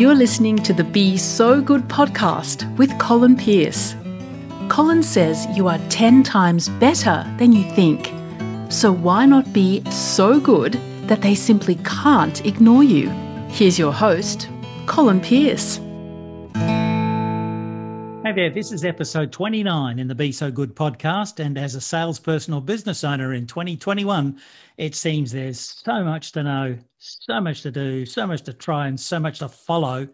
You're listening to the Be So Good podcast with Colin Pearce. Colin says you are 10 times better than you think. So why not be so good that they simply can't ignore you? Here's your host, Colin Pearce. Hey there, this is episode 29 in the Be So Good podcast. And as a salesperson or business owner in 2021, it seems there's so much to know, so much to do, so much to try, and so much to follow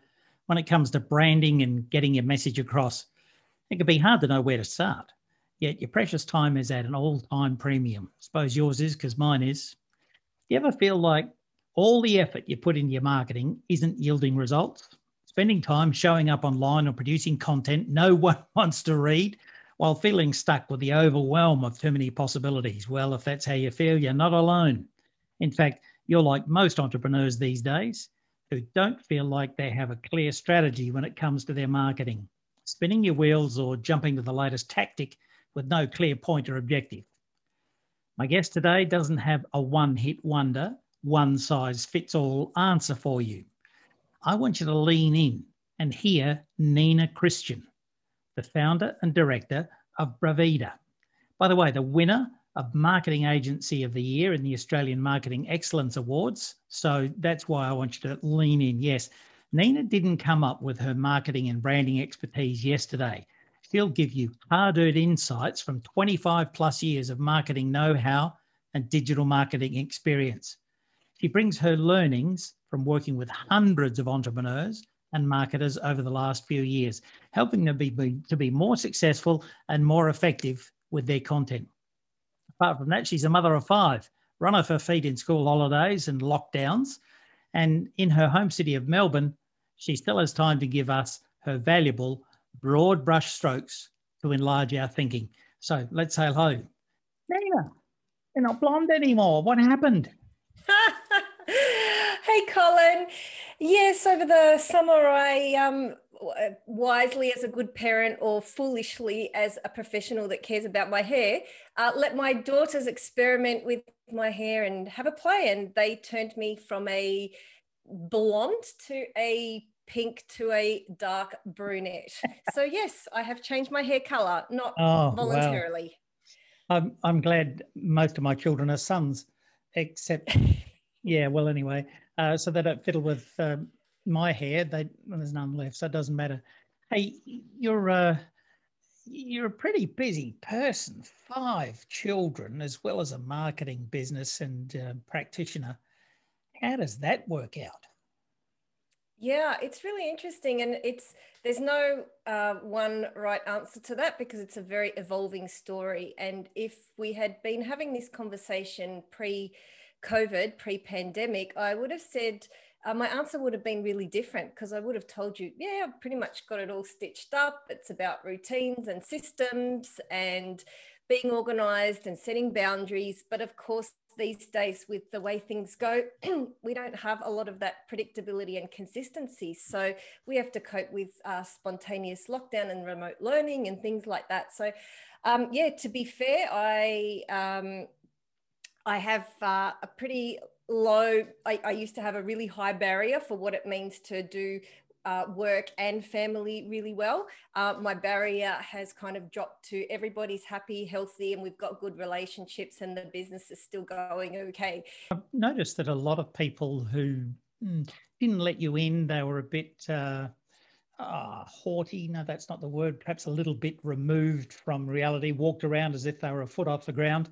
when it comes to branding and getting your message across. It can be hard to know where to start. Yet your precious time is at an all time premium. I suppose yours is because mine is. Do you ever feel like all the effort you put in your marketing isn't yielding results? spending time showing up online or producing content no one wants to read while feeling stuck with the overwhelm of too many possibilities. Well, if that's how you feel, you're not alone. In fact, you're like most entrepreneurs these days who don't feel like they have a clear strategy when it comes to their marketing, spinning your wheels or jumping to the latest tactic with no clear point or objective. My guest today doesn't have a one hit wonder, one size fits all answer for you. I want you to lean in and hear Nina Christian, the founder and director of Braveda. By the way, the winner of Marketing Agency of the Year in the Australian Marketing Excellence Awards. So that's why I want you to lean in. Yes, Nina didn't come up with her marketing and branding expertise yesterday. She'll give you hard earned insights from 25 plus years of marketing know how and digital marketing experience. She brings her learnings from working with hundreds of entrepreneurs and marketers over the last few years, helping them be, be, to be more successful and more effective with their content. Apart from that, she's a mother of five, run off her feet in school holidays and lockdowns. And in her home city of Melbourne, she still has time to give us her valuable broad brush strokes to enlarge our thinking. So let's say hello. Nina, you're not blonde anymore. What happened? hey, Colin. Yes, over the summer, I um, wisely as a good parent or foolishly as a professional that cares about my hair, uh, let my daughters experiment with my hair and have a play. And they turned me from a blonde to a pink to a dark brunette. so yes, I have changed my hair color, not oh, voluntarily. Wow. I'm, I'm glad most of my children are sons, except Yeah, well, anyway, uh, so they don't fiddle with um, my hair. They well, there's none left, so it doesn't matter. Hey, you're uh, you're a pretty busy person. Five children, as well as a marketing business and uh, practitioner. How does that work out? Yeah, it's really interesting, and it's there's no uh, one right answer to that because it's a very evolving story. And if we had been having this conversation pre COVID, pre pandemic, I would have said, uh, my answer would have been really different because I would have told you, yeah, I've pretty much got it all stitched up. It's about routines and systems and being organized and setting boundaries. But of course, these days, with the way things go, we don't have a lot of that predictability and consistency. So we have to cope with uh, spontaneous lockdown and remote learning and things like that. So, um, yeah, to be fair, I um, I have uh, a pretty low, I, I, used to have a really high barrier for what it means to do uh, work and family really well. Uh, my barrier has kind of dropped to everybody's happy, healthy, and we've got good relationships, and the business is still going okay. I've noticed that a lot of people who mm, didn't let you in, they were a bit. Uh, uh, haughty, no, that's not the word, perhaps a little bit removed from reality, walked around as if they were a foot off the ground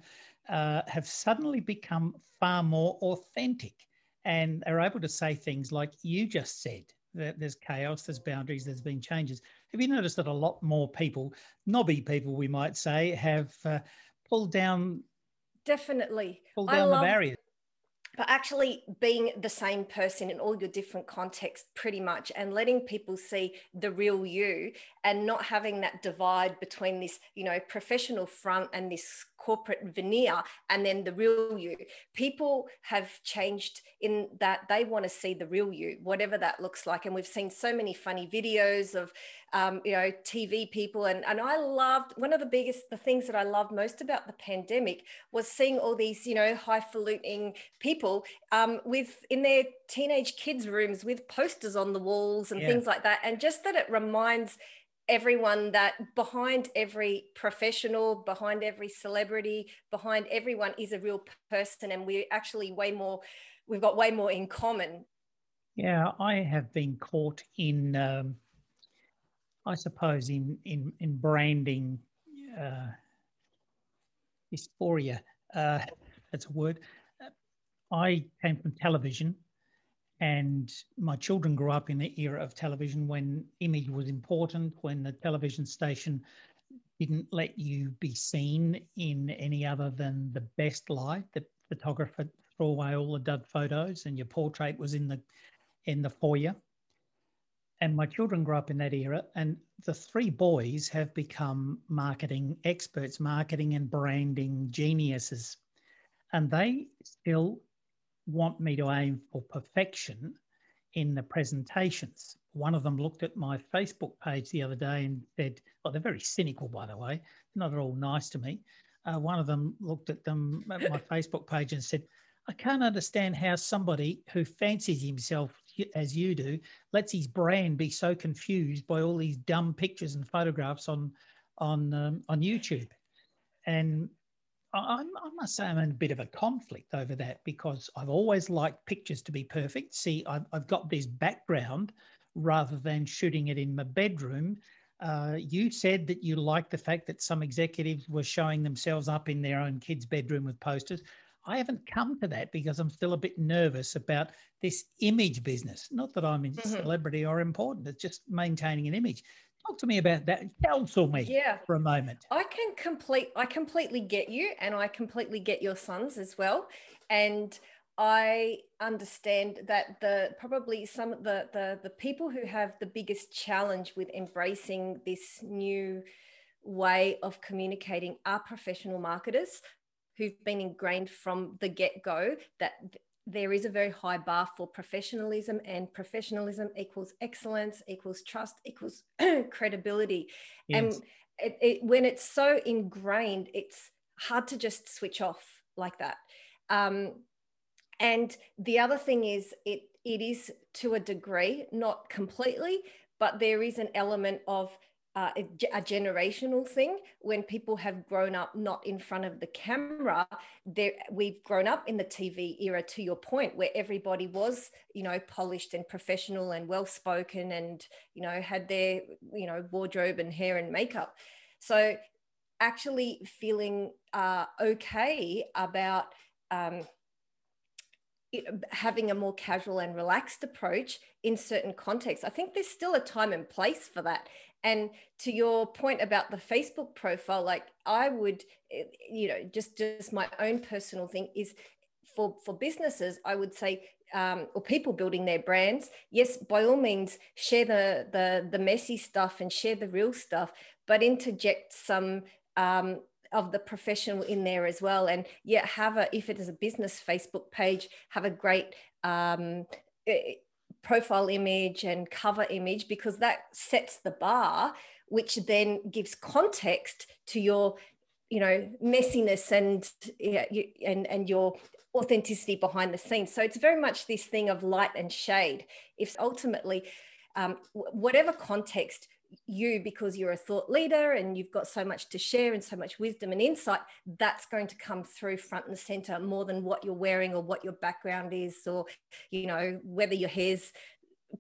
uh, have suddenly become far more authentic and are able to say things like you just said that there's chaos, there's boundaries, there's been changes. Have you noticed that a lot more people, knobby people, we might say, have uh, pulled down? Definitely. Pulled down love, the barriers but actually being the same person in all your different contexts pretty much and letting people see the real you and not having that divide between this you know professional front and this corporate veneer and then the real you. People have changed in that they want to see the real you whatever that looks like. And we've seen so many funny videos of um, you know, TV people. And, and I loved one of the biggest, the things that I loved most about the pandemic was seeing all these, you know, highfalutin people um, with in their teenage kids' rooms with posters on the walls and yeah. things like that. And just that it reminds everyone that behind every professional, behind every celebrity, behind everyone is a real person. And we're actually way more, we've got way more in common. Yeah, I have been caught in, um, I suppose, in, in, in branding uh, dysphoria. Uh, that's a word. I came from television and my children grew up in the era of television when image was important, when the television station didn't let you be seen in any other than the best light. The photographer threw away all the dud photos, and your portrait was in the in the foyer. And my children grew up in that era, and the three boys have become marketing experts, marketing and branding geniuses, and they still want me to aim for perfection in the presentations. One of them looked at my Facebook page the other day and said, "Well, they're very cynical, by the way, not at all nice to me." Uh, one of them looked at them at my Facebook page and said, "I can't understand how somebody who fancies himself as you do lets his brand be so confused by all these dumb pictures and photographs on on um, on YouTube." And I, I, must say I'm in a bit of a conflict over that because I've always liked pictures to be perfect. See, I've, I've got this background rather than shooting it in my bedroom. Uh, you said that you liked the fact that some executives were showing themselves up in their own kid's bedroom with posters. I haven't come to that because I'm still a bit nervous about this image business. Not that I'm a mm-hmm. celebrity or important, it's just maintaining an image. Talk to me about that. Counsel me yeah. for a moment. I can complete I completely get you and I completely get your sons as well. And I understand that the probably some of the, the the people who have the biggest challenge with embracing this new way of communicating are professional marketers who've been ingrained from the get-go that there is a very high bar for professionalism, and professionalism equals excellence, equals trust, equals credibility. Yes. And it, it, when it's so ingrained, it's hard to just switch off like that. Um, and the other thing is, it it is to a degree, not completely, but there is an element of uh, a, a, generational thing when people have grown up not in front of the camera there we've grown up in the tv era to your point where everybody was you know polished and professional and well spoken and you know had their you know wardrobe and hair and makeup so actually feeling uh, okay about um, having a more casual and relaxed approach in certain contexts. I think there's still a time and place for that. And to your point about the Facebook profile, like I would, eh, you know, just just my own personal thing is for for businesses, I would say um, or people building their brands, yes, by all means, share the the the messy stuff and share the real stuff, but interject some um, of the professional in there as well. And yeah, have a if it is a business Facebook page, have a great um, eh, profile image and cover image because that sets the bar which then gives context to your you know messiness and and and your authenticity behind the scenes. So it's very much this thing of light and shade. If ultimately um, whatever context you because you're a thought leader and you've got so much to share and so much wisdom and insight that's going to come through front and center more than what you're wearing or what your background is or you know whether your hair's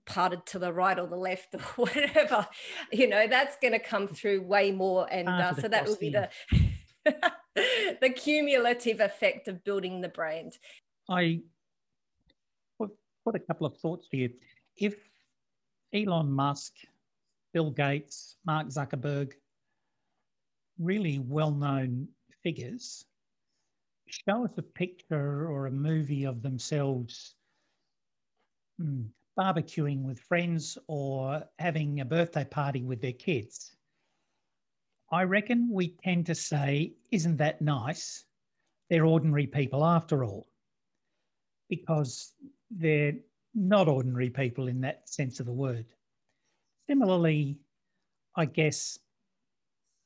parted to the right or the left or whatever. You know that's going to come through way more and uh, so that will be the the cumulative effect of building the brand. I put, put a couple of thoughts for you if elon musk Bill Gates, Mark Zuckerberg, really well known figures, show us a picture or a movie of themselves mm, barbecuing with friends or having a birthday party with their kids. I reckon we tend to say, Isn't that nice? They're ordinary people after all, because they're not ordinary people in that sense of the word. Similarly, I guess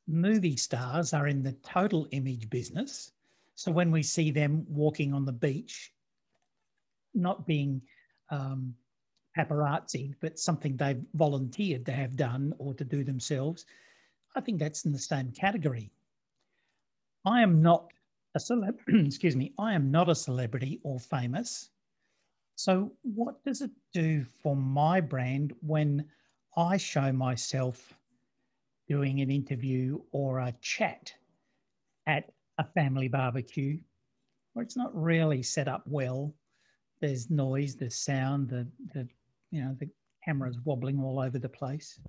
movie stars are in the total image business. So when we see them walking on the beach, not being um, paparazzi, but something they've volunteered to have done or to do themselves, I think that's in the same category. I am not a celeb, excuse me, I am not a celebrity or famous. So, what does it do for my brand when I show myself doing an interview or a chat at a family barbecue where it's not really set up well? There's noise, there's sound, the, the you know, the camera's wobbling all over the place.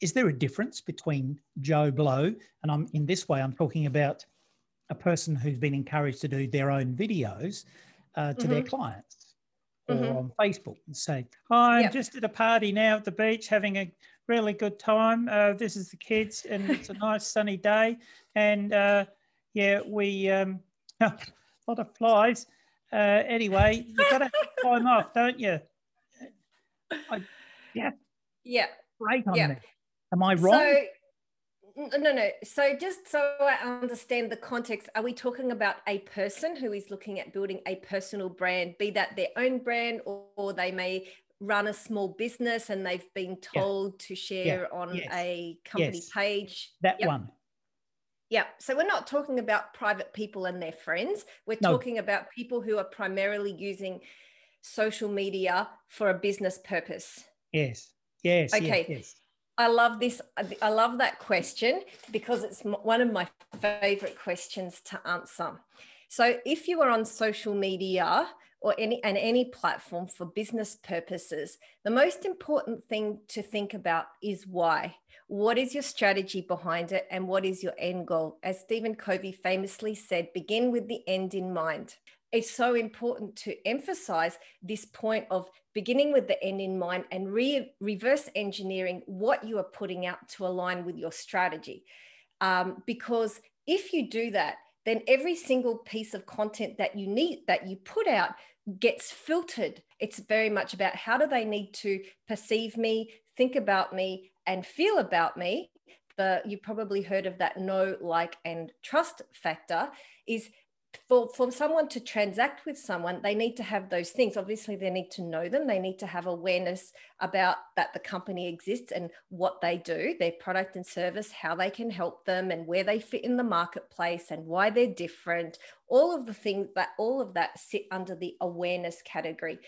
Is there a difference between Joe Blow, and I'm in this way, I'm talking about a person who's been encouraged to do their own videos uh, to mm-hmm. their clients? Or mm-hmm. on Facebook and say, Hi, I'm yep. just at a party now at the beach having a really good time. Uh, this is the kids, and it's a nice sunny day. And uh, yeah, we, um, a lot of flies. Uh, anyway, you've got to time off, don't you? I, yeah. Yeah. Great on yeah. that. Am I wrong? So, Mm, no no so just so i understand the context are we talking about a person who is looking at building a personal brand be that their own brand or, or they may run a small business and they've been told yeah. to share yeah. on yes. a company yes. page that yep. one yeah. So we're not talking about private people and their friends. We're no. talking about people who are primarily using social media for a business purpose. Yes. Yes. Okay. Yes, yes. I love this. I love that question because it's one of my favorite questions to answer. So, if you are on social media or any and any platform for business purposes, the most important thing to think about is why. What is your strategy behind it, and what is your end goal? As Stephen Covey famously said, begin with the end in mind it's so important to emphasize this point of beginning with the end in mind and re- reverse engineering what you are putting out to align with your strategy. Um, because if you do that, then every single piece of content that you need that you put out gets filtered. It's very much about how do they need to perceive me, think about me, and feel about me. The you probably heard of that know, like, and trust factor is for, for someone to transact with someone, they need to have those things. Obviously, they need to know them. They need to have awareness about that the company exists and what they do, their product and service, how they can help them, and where they fit in the marketplace and why they're different. All of the things that all of that sit under the awareness category.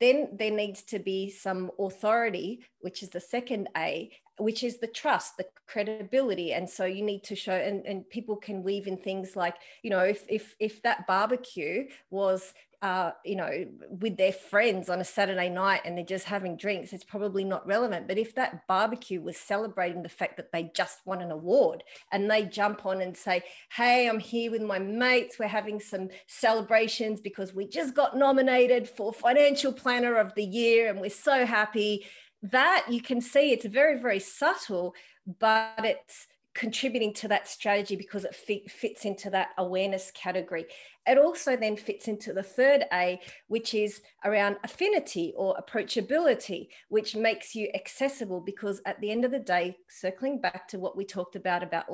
Then there needs to be some authority, which is the second A, which is the trust, the credibility. And so you need to show, and, and people can weave in things like, you know, if if if that barbecue was uh, you know, with their friends on a Saturday night and they're just having drinks, it's probably not relevant. But if that barbecue was celebrating the fact that they just won an award and they jump on and say, Hey, I'm here with my mates, we're having some celebrations because we just got nominated for Financial Planner of the Year and we're so happy that you can see it's very, very subtle, but it's contributing to that strategy because it fit, fits into that awareness category. It also then fits into the third A, which is around affinity or approachability, which makes you accessible because at the end of the day, circling back to what we talked about about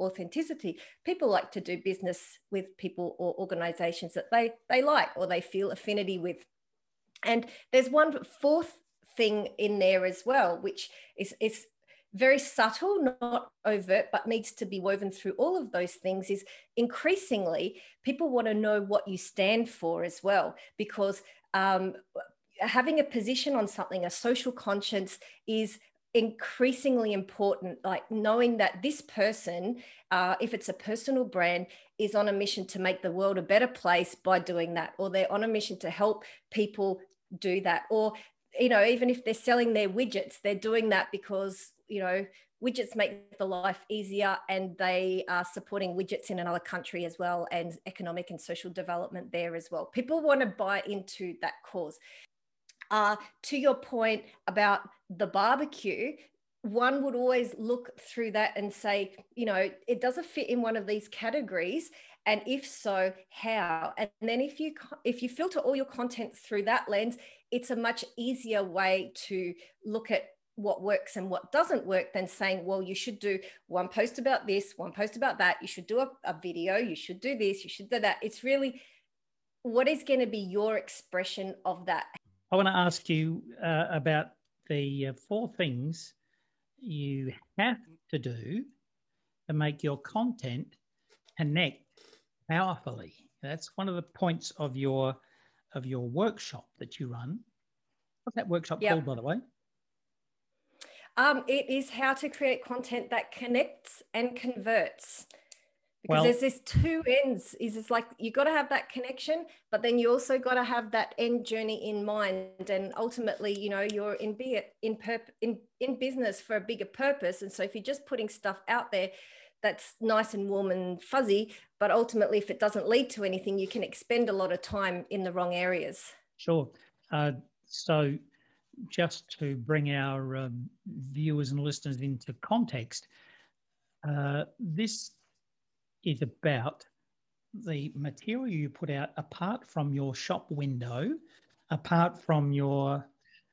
authenticity, people like to do business with people or organizations that they, they like or they feel affinity with. And there's one fourth thing in there as well, which is, is very subtle, not overt, but needs to be woven through all of those things is increasingly people want to know what you stand for as well, because um, having a position on something, a social conscience is increasingly important like knowing that this person uh, if it's a personal brand is on a mission to make the world a better place by doing that or they're on a mission to help people do that or you know, even if they're selling their widgets, they're doing that because, you know, widgets make the life easier and they are supporting widgets in another country as well and economic and social development there as well. People want to buy into that cause. Uh, to your point about the barbecue, one would always look through that and say, you know, it doesn't fit in one of these categories and if so how and then if you if you filter all your content through that lens it's a much easier way to look at what works and what doesn't work than saying, well, you should do one post about this, one post about that. You should do a, a video. You should do this. You should do that. It's really what is going to be your expression of that. I want to ask you uh, about the uh, four things you have to do to make your content connect powerfully. That's one of the points of your of your workshop that you run. What's that workshop yep. called, by the way? Um, it is how to create content that connects and converts. Because well, there's this two ends. Is it's like you got to have that connection, but then you also got to have that end journey in mind. And ultimately, you know, you're in be it in perp in in business for a bigger purpose. And so if you're just putting stuff out there that's nice and warm and fuzzy, but ultimately, if it doesn't lead to anything, you can expend a lot of time in the wrong areas. Sure. Uh, so just to bring our um, viewers and listeners into context, uh, this is about the material you put out apart from your shop window, apart from your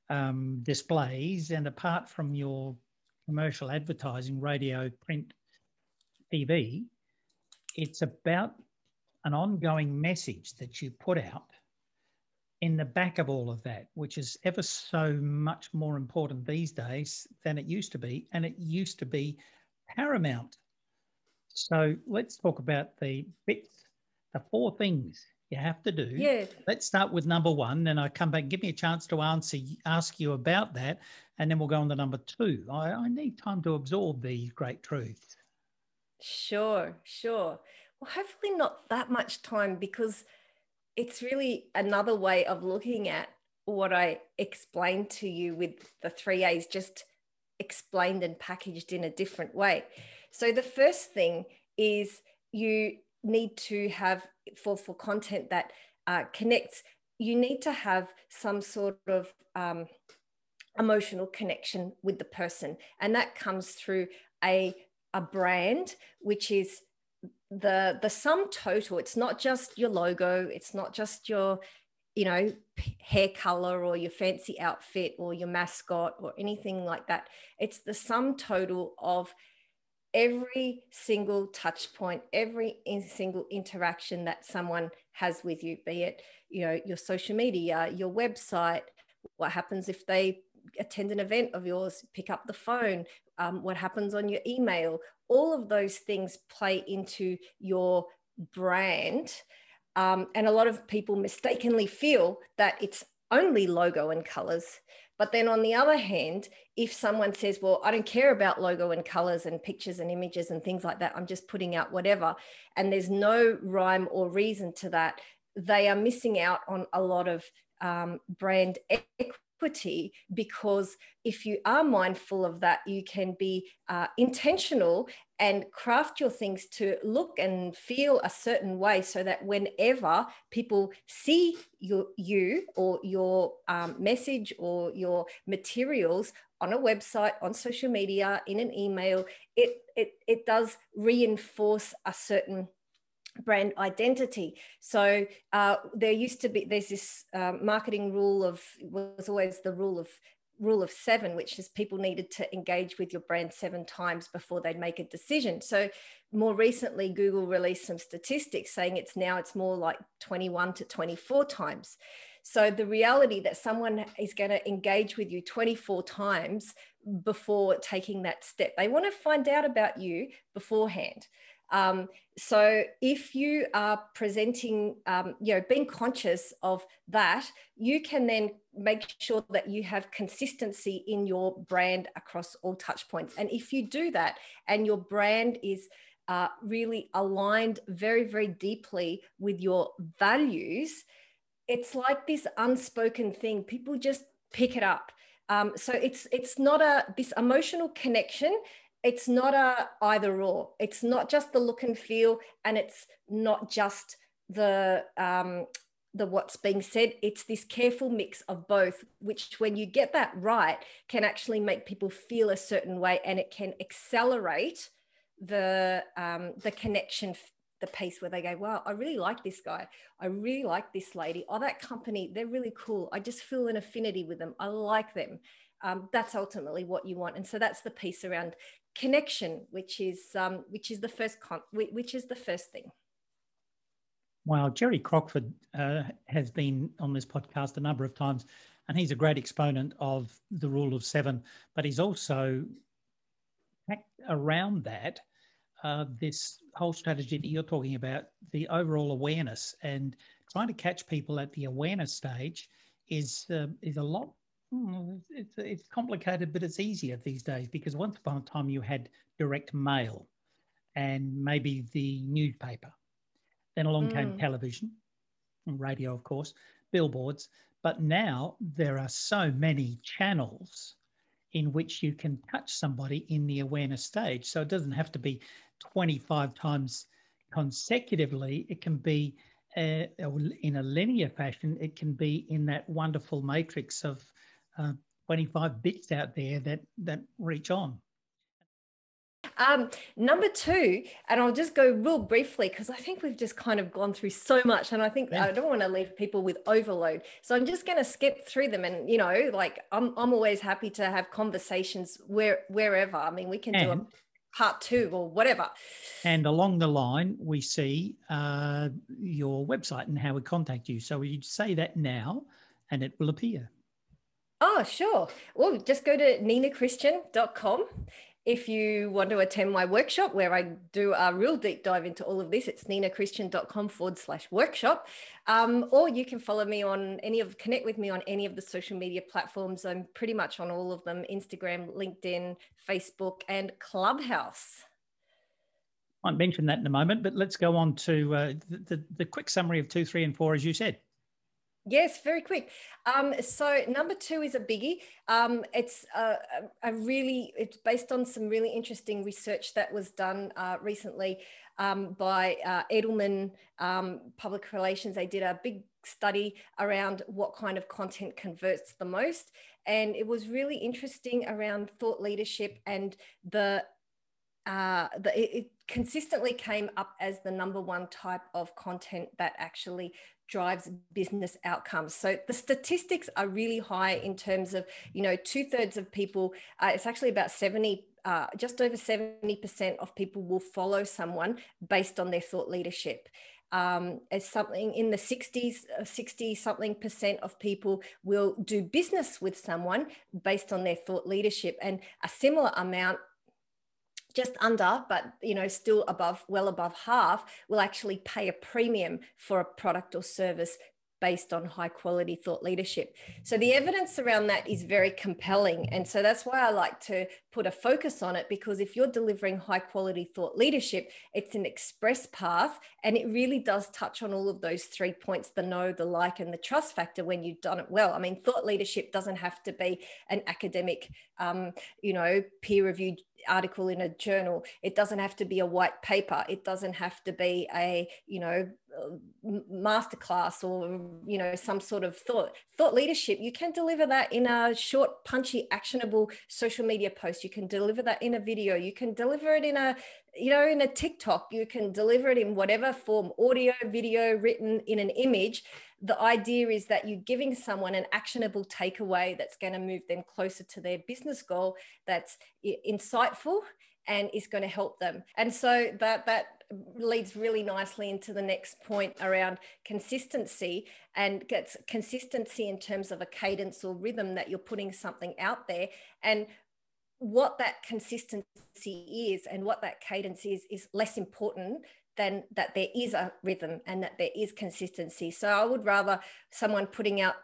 um, displays, and apart from your commercial advertising, radio, print, TV. It's about an ongoing message that you put out in the back of all of that, which is ever so much more important these days than it used to be. And it used to be paramount. So let's talk about the bits, the four things you have to do. Yeah. Let's start with number one. Then I come back, give me a chance to answer, ask you about that. And then we'll go on to number two. I, I need time to absorb these great truths. Sure, sure. Well, hopefully not that much time because it's really another way of looking at what I explained to you with the three A's, just explained and packaged in a different way. So the first thing is you need to have for for content that uh, connects. You need to have some sort of um, emotional connection with the person, and that comes through a a brand which is the the sum total it's not just your logo it's not just your you know hair color or your fancy outfit or your mascot or anything like that. It's the sum total of every single touch point every single interaction that someone has with you be it you know your social media your website what happens if they attend an event of yours pick up the phone um, what happens on your email, all of those things play into your brand. Um, and a lot of people mistakenly feel that it's only logo and colors. But then on the other hand, if someone says, well, I don't care about logo and colors and pictures and images and things like that, I'm just putting out whatever, and there's no rhyme or reason to that, they are missing out on a lot of um, brand equity equity because if you are mindful of that, you can be uh, intentional and craft your things to look and feel a certain way so that whenever people see your, you or your um, message or your materials on a website, on social media, in an email, it, it, it does reinforce a certain brand identity. So uh, there used to be there's this uh, marketing rule of was always the rule of rule of seven, which is people needed to engage with your brand seven times before they'd make a decision. So more recently, Google released some statistics saying it's now it's more like 21 to 24 times. So the reality that someone is going to engage with you 24 times before taking that step, they want to find out about you beforehand. Um, so if you are presenting, um, you know, being conscious of that, you can then make sure that you have consistency in your brand across all touch points. And if you do that and your brand is uh, really aligned very, very deeply with your values, it's like this unspoken thing. People just pick it up. Um, so it's it's not a this emotional connection it's not a either or. It's not just the look and feel and it's not just the um, the what's being said. It's this careful mix of both which when you get that right can actually make people feel a certain way and it can accelerate the um, the connection the piece where they go wow i really like this guy. I really like this lady. Oh that company they're really cool. I just feel an affinity with them. I like them um, that's ultimately what you want and so that's the piece around connection which is um, which is the first con- which is the first thing Wow, Jerry Crockford uh, has been on this podcast a number of times, and he's a great exponent of the rule of seven. But he's also around that uh, this whole strategy that you're talking about, the overall awareness and trying to catch people at the awareness stage is uh, is a lot. Hmm, it's it's complicated, but it's easier these days because once upon a time you had direct mail, and maybe the newspaper then along mm. came television, radio, of course, billboards. But now there are so many channels in which you can touch somebody in the awareness stage. So it doesn't have to be 25 times consecutively. It can be uh, in a linear fashion. It can be in that wonderful matrix of uh, 25 bits out there that that reach on. Um, number two, and I'll just go real briefly because I think we've just kind of gone through so much, and I think yeah. I don't want to leave people with overload. So I'm just going to skip through them, and you know, like I'm I'm always happy to have conversations where wherever. I mean, we can and, do a part two or whatever. And along the line, we see uh, your website and how we contact you. So you say that now, and it will appear. Oh, sure. Well, just go to ninachristian.com if you want to attend my workshop where I do a real deep dive into all of this, it's ninachristian.com forward slash workshop. Um, or you can follow me on any of, connect with me on any of the social media platforms. I'm pretty much on all of them Instagram, LinkedIn, Facebook, and Clubhouse. I might mention that in a moment, but let's go on to uh, the, the, the quick summary of two, three, and four, as you said. Yes, very quick. Um, so number two is a biggie. Um, it's a, a, really it's based on some really interesting research that was done uh, recently um, by uh, Edelman um, Public Relations. They did a big study around what kind of content converts the most, and it was really interesting around thought leadership and the uh, the, it consistently came up as the number one type of content that actually drives business outcomes. So the statistics are really high in terms of, you know, two thirds of people, uh, it's actually about 70, uh, just over 70% of people will follow someone based on their thought leadership. Um, as something in the 60s, uh, 60 something percent of people will do business with someone based on their thought leadership, and a similar amount just under, but you know, still above, well above half, will actually pay a premium for a product or service based on high quality thought leadership. So the evidence around that is very compelling. And so that's why I like to put a focus on it because if you're delivering high quality thought leadership, it's an express path and it really does touch on all of those three points the know, the like, and the trust factor when you've done it well. I mean, thought leadership doesn't have to be an academic, um, you know, peer reviewed article in a journal it doesn't have to be a white paper. It doesn't have to be a you know uh, masterclass or you know some sort of thought thought leadership. You can deliver that in a short punchy actionable social media post. You can deliver that in a video. You can deliver it in a you know in a tiktok you can deliver it in whatever form audio video written in an image. The idea is that you're giving someone an actionable takeaway that's going to move them closer to their business goal that's insightful and is going to help them. And so that that leads really nicely into the next point around consistency and gets consistency in terms of a cadence or rhythm that you're putting something out there. And what that consistency is and what that cadence is is less important than that there is a rhythm and that there is consistency. So I would rather someone putting out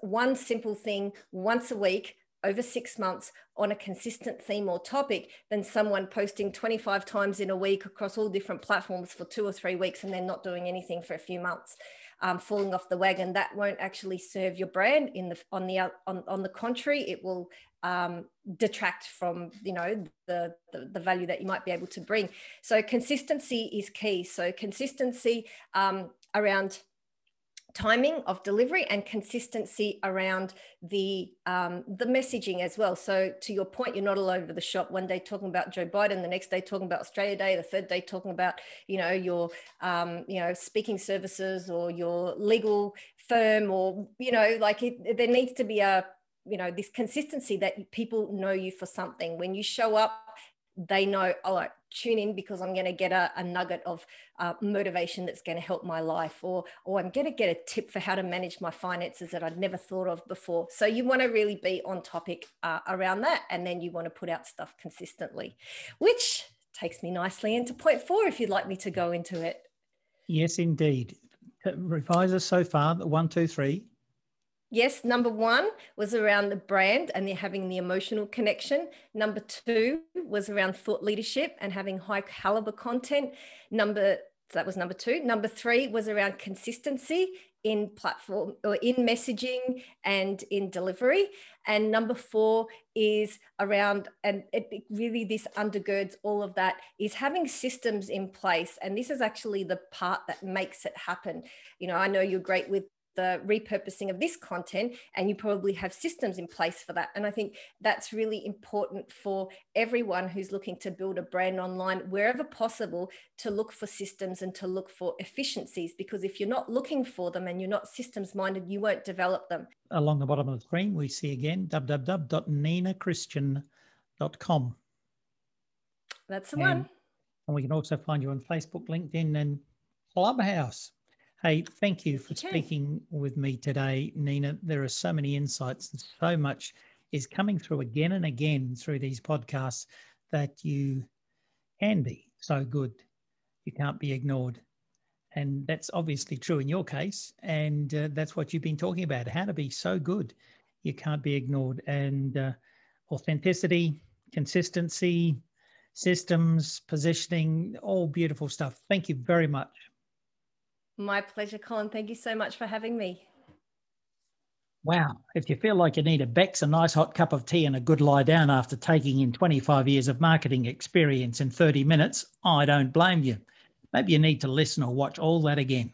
one simple thing once a week over six months on a consistent theme or topic than someone posting 25 times in a week across all different platforms for two or three weeks and then not doing anything for a few months um, falling off the wagon that won't actually serve your brand in the on the on, on the contrary it will um, detract from you know the, the, the value that you might be able to bring so consistency is key so consistency um, around timing of delivery and consistency around the um, the messaging as well. So to your point, you're not all over the shop. One day talking about Joe Biden, the next day talking about Australia Day, the third day talking about you know your um, you know speaking services or your legal firm or you know like it, there needs to be a you know this consistency that people know you for something. When you show up they know oh tune in because i'm going to get a, a nugget of uh, motivation that's going to help my life or or i'm going to get a tip for how to manage my finances that i'd never thought of before. So you want to really be on topic uh, around that and then you want to put out stuff consistently which takes me nicely into point four if you'd like me to go into it. Yes indeed. Revise us so far one two three Yes, number one was around the brand and having the emotional connection. Number two was around thought leadership and having high caliber content. Number that was number two. Number three was around consistency in platform or in messaging and in delivery. And number four is around, and it, really this undergirds all of that, is having systems in place. And this is actually the part that makes it happen. You know, I know you're great with the repurposing of this content and you probably have systems in place for that. And i think that's really important for everyone who's looking to build a brand online wherever possible to look for systems and to look for efficiencies because if you're not looking for them and you're not systems minded you won't develop them. Along the bottom of the screen we see again www.ninachristian.com that's the and, one and we can also find you on facebook linkedin and clubhouse Hey, thank you for okay. speaking with me today, Nina. There are so many insights and so much is coming through again and again through these podcasts that you can be so good. You can't be ignored. And that's obviously true in your case. And uh, that's what you've been talking about how to be so good. You can't be ignored. And uh, authenticity, consistency, systems, positioning, all beautiful stuff. Thank you very much. My pleasure, Colin. Thank you so much for having me. Wow. If you feel like you need a Bex, a nice hot cup of tea, and a good lie down after taking in 25 years of marketing experience in 30 minutes, I don't blame you. Maybe you need to listen or watch all that again.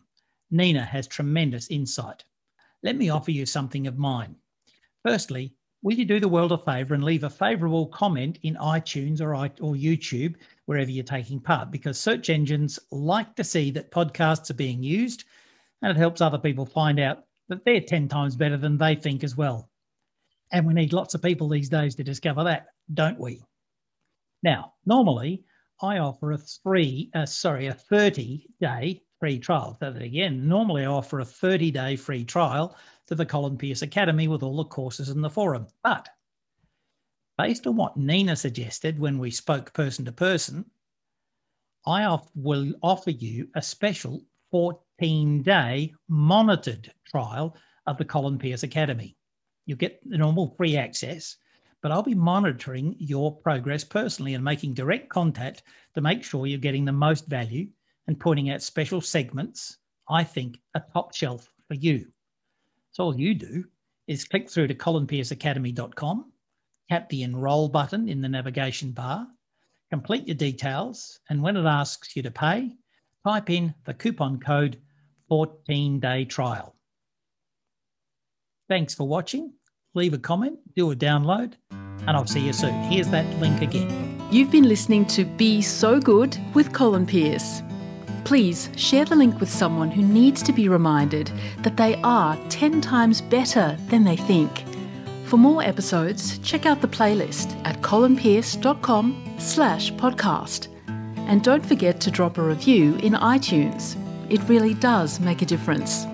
Nina has tremendous insight. Let me offer you something of mine. Firstly, will you do the world a favour and leave a favourable comment in iTunes or, or YouTube, wherever you're taking part, because search engines like to see that podcasts are being used and it helps other people find out that they're 10 times better than they think as well. And we need lots of people these days to discover that, don't we? Now, normally I offer a three, uh, sorry, a 30 day free trial. So that again, normally I offer a 30 day free trial to the Colin Pearce Academy with all the courses in the forum. But based on what Nina suggested when we spoke person to person, I off, will offer you a special 14 day monitored trial of the Colin Pearce Academy. You'll get the normal free access, but I'll be monitoring your progress personally and making direct contact to make sure you're getting the most value and pointing out special segments I think are top shelf for you. So all you do is click through to colinpearceacademy.com, tap the enroll button in the navigation bar, complete your details, and when it asks you to pay, type in the coupon code 14 day trial. Thanks for watching. Leave a comment, do a download, and I'll see you soon. Here's that link again. You've been listening to Be So Good with Colin Pearce. Please share the link with someone who needs to be reminded that they are 10 times better than they think. For more episodes, check out the playlist at colinpearce.com slash podcast. And don't forget to drop a review in iTunes. It really does make a difference.